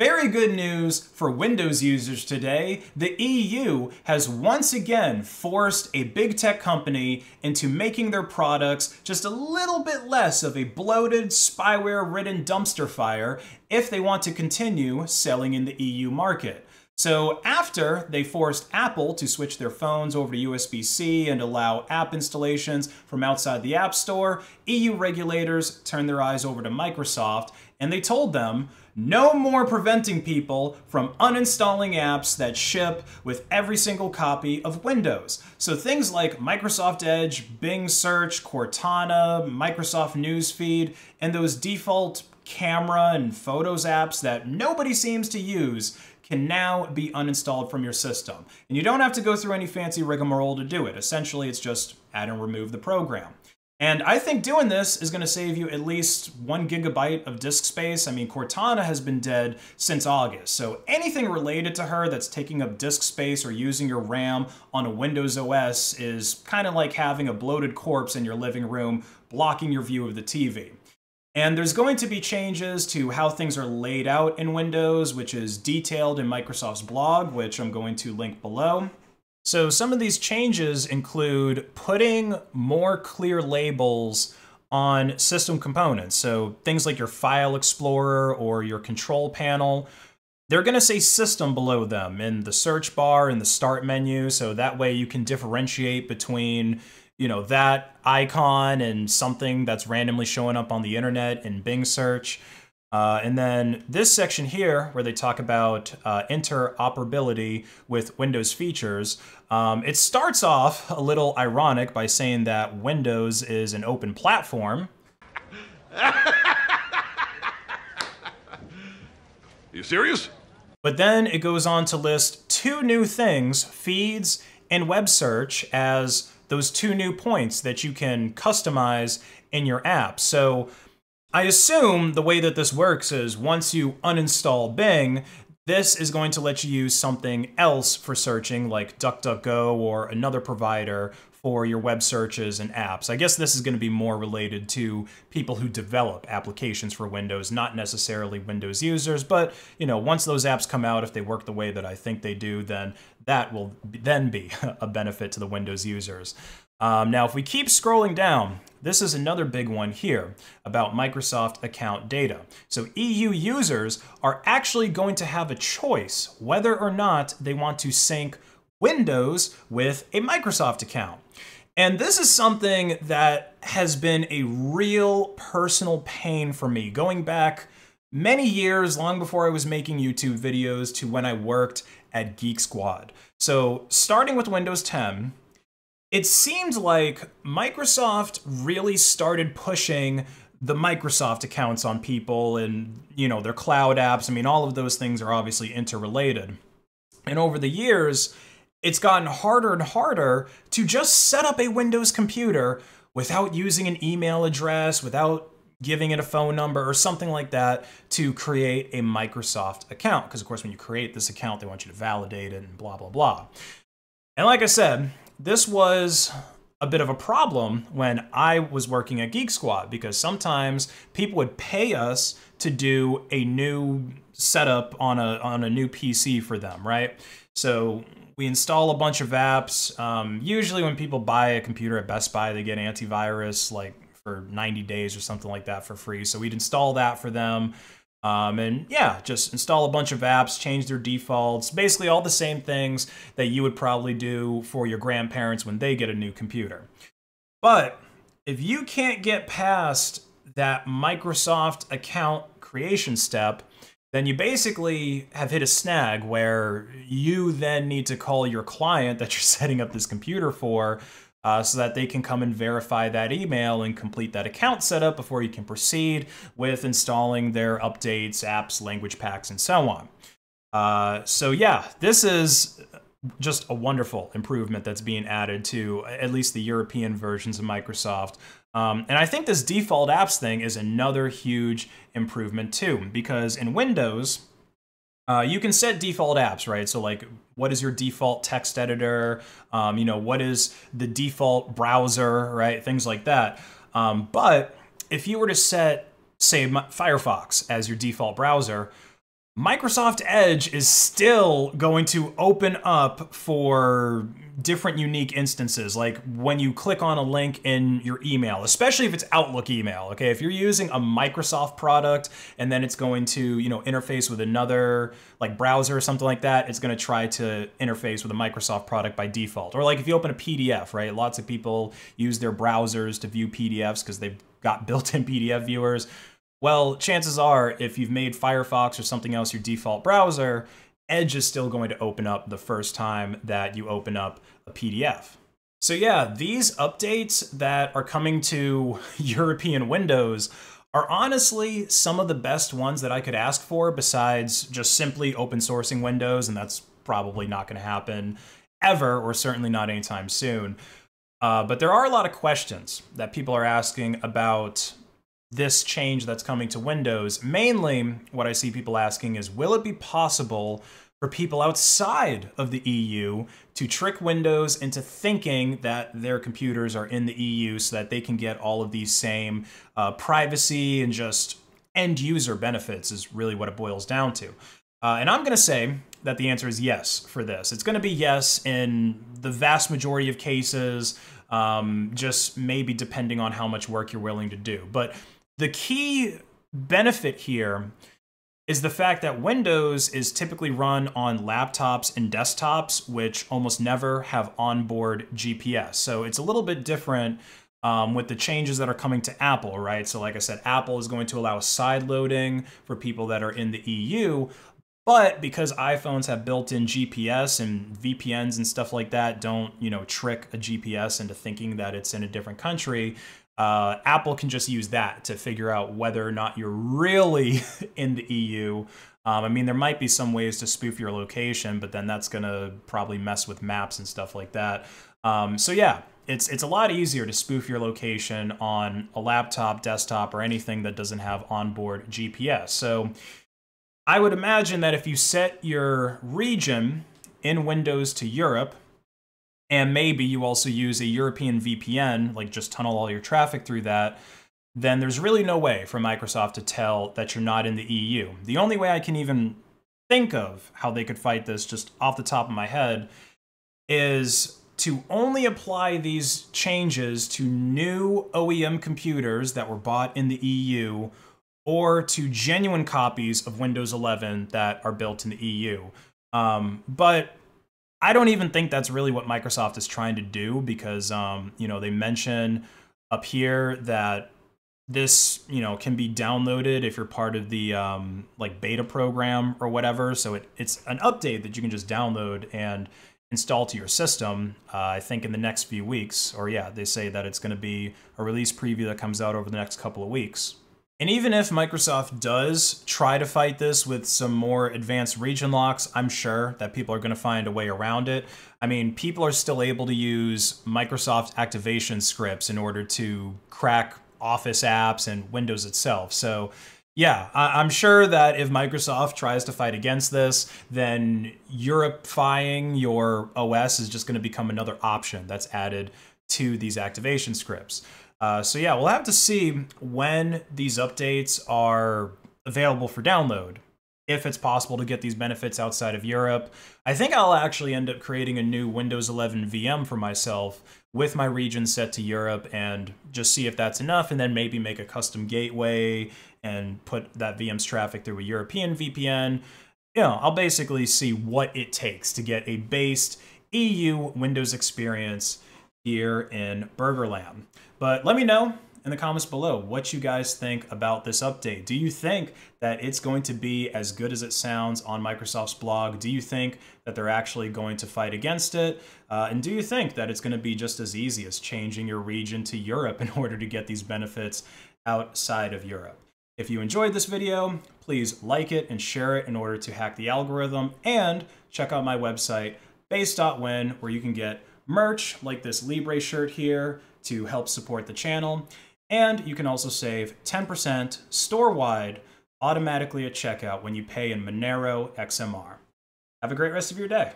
Very good news for Windows users today. The EU has once again forced a big tech company into making their products just a little bit less of a bloated, spyware ridden dumpster fire if they want to continue selling in the EU market. So after they forced Apple to switch their phones over to USB-C and allow app installations from outside the App Store, EU regulators turned their eyes over to Microsoft and they told them no more preventing people from uninstalling apps that ship with every single copy of Windows. So things like Microsoft Edge, Bing Search, Cortana, Microsoft Newsfeed, and those default camera and photos apps that nobody seems to use can now be uninstalled from your system. And you don't have to go through any fancy rigmarole to do it. Essentially, it's just add and remove the program. And I think doing this is going to save you at least one gigabyte of disk space. I mean, Cortana has been dead since August, so anything related to her that's taking up disk space or using your RAM on a Windows OS is kind of like having a bloated corpse in your living room blocking your view of the TV. And there's going to be changes to how things are laid out in Windows, which is detailed in Microsoft's blog, which I'm going to link below. So some of these changes include putting more clear labels on system components. So things like your File Explorer or your control panel, they're going to say system below them in the search bar in the start menu. So that way you can differentiate between, you know, that icon and something that's randomly showing up on the internet in Bing search. Uh, and then this section here, where they talk about uh, interoperability with Windows features, um, it starts off a little ironic by saying that Windows is an open platform. Are you serious? But then it goes on to list two new things, feeds and web search, as those two new points that you can customize in your app. So I assume the way that this works is once you uninstall Bing, this is going to let you use something else for searching, like DuckDuckGo or another provider for your web searches and apps. I guess this is going to be more related to people who develop applications for Windows, not necessarily Windows users, but you know, once those apps come out, if they work the way that I think they do, then that will then be a benefit to the Windows users. Um, now, if we keep scrolling down, this is another big one here about Microsoft account data. So EU users are actually going to have a choice whether or not they want to sync Windows with a Microsoft account. And this is something that has been a real personal pain for me going back many years, long before I was making YouTube videos, to when I worked at Geek Squad. So, starting with Windows 10, it seemed like Microsoft really started pushing the Microsoft accounts on people and, you know, their cloud apps. I mean, all of those things are obviously interrelated. And over the years, it's gotten harder and harder to just set up a Windows computer without using an email address, without giving it a phone number or something like that to create a Microsoft account. Because, of course, when you create this account, they want you to validate it and blah, blah, blah. And like I said, this was a bit of a problem when I was working at Geek Squad because sometimes people would pay us to do a new setup on a on a new PC for them, right? So we install a bunch of apps. Um, usually, when people buy a computer at Best Buy, they get antivirus like for 90 days or something like that for free. So we'd install that for them. Um, and yeah, just install a bunch of apps, change their defaults, basically all the same things that you would probably do for your grandparents when they get a new computer. But if you can't get past that Microsoft account creation step, then you basically have hit a snag where you then need to call your client that you're setting up this computer for uh, so that they can come and verify that email and complete that account setup before you can proceed with installing their updates, apps, language packs, and so on. Uh, so yeah, this is just a wonderful improvement that's being added to at least the European versions of Microsoft. Um, and I think this default apps thing is another huge improvement too, because in Windows, uh, you can set default apps, right? So like, what is your default text editor? Um, you know, what is the default browser, right? Things like that. Um, but if you were to set, say, Firefox as your default browser, Microsoft Edge is still going to open up for different unique instances, like when you click on a link in your email, especially if it's Outlook email. Okay, if you're using a Microsoft product and then it's going to, you know, interface with another like browser or something like that, it's to try to interface with a Microsoft product by default. Or like if you open a PDF, right? Lots of people use their browsers to view PDFs because they've got built-in PDF viewers. Well, chances are, if you've made Firefox or something else your default browser, Edge is still going to open up the first time that you open up a PDF. So yeah, these updates that are coming to European Windows are honestly some of the best ones that I could ask for besides just simply open sourcing Windows, and that's probably not going to happen ever, or certainly not anytime soon. Uh, but there are a lot of questions that people are asking about this change that's coming to Windows. Mainly, what I see people asking is will it be possible for people outside of the EU to trick Windows into thinking that their computers are in the EU so that they can get all of these same uh, privacy and just end user benefits, is really what it boils down to. Uh, and I'm going to say that the answer is yes for this. It's going to be yes in the vast majority of cases, um, just maybe depending on how much work you're willing to do. But the key benefit here is the fact that Windows is typically run on laptops and desktops, which almost never have onboard GPS. So it's a little bit different um, with the changes that are coming to Apple, right? So, like I said, Apple is going to allow side loading for people that are in the EU. But because iPhones have built-in GPS and VPNs and stuff like that don't, you know, trick a GPS into thinking that it's in a different country, uh, Apple can just use that to figure out whether or not you're really in the EU. Um, I mean, there might be some ways to spoof your location, but then that's going to probably mess with maps and stuff like that. Um, so yeah, it's it's a lot easier to spoof your location on a laptop, desktop, or anything that doesn't have onboard GPS. So I would imagine that if you set your region in Windows to Europe, and maybe you also use a European VPN, like just tunnel all your traffic through that, then there's really no way for Microsoft to tell that you're not in the EU. The only way I can even think of how they could fight this just off the top of my head is to only apply these changes to new OEM computers that were bought in the EU or to genuine copies of Windows 11 that are built in the EU. Um, but I don't even think that's really what Microsoft is trying to do because, um, you know, they mention up here that this, you know, can be downloaded if you're part of the um, like beta program or whatever. So it, it's an update that you can just download and install to your system. Uh, I think in the next few weeks, or yeah, they say that it's going to be a release preview that comes out over the next couple of weeks. And even if Microsoft does try to fight this with some more advanced region locks, I'm sure that people are going to find a way around it. I mean, people are still able to use Microsoft activation scripts in order to crack Office apps and Windows itself. So, yeah, I'm sure that if Microsoft tries to fight against this, then Europifying your OS is just going to become another option that's added to these activation scripts. Uh, so yeah, we'll have to see when these updates are available for download. If it's possible to get these benefits outside of Europe, I think I'll actually end up creating a new Windows 11 VM for myself with my region set to Europe and just see if that's enough, and then maybe make a custom gateway and put that VM's traffic through a European VPN. You know, I'll basically see what it takes to get a based EU Windows experience here in Burgerland. But let me know in the comments below what you guys think about this update. Do you think that it's going to be as good as it sounds on Microsoft's blog? Do you think that they're actually going to fight against it? Uh, and do you think that it's going to be just as easy as changing your region to Europe in order to get these benefits outside of Europe? If you enjoyed this video, please like it and share it in order to hack the algorithm and check out my website, based.win, where you can get merch like this Libre shirt here to help support the channel. And you can also save 10% store-wide automatically at checkout when you pay in Monero XMR. Have a great rest of your day.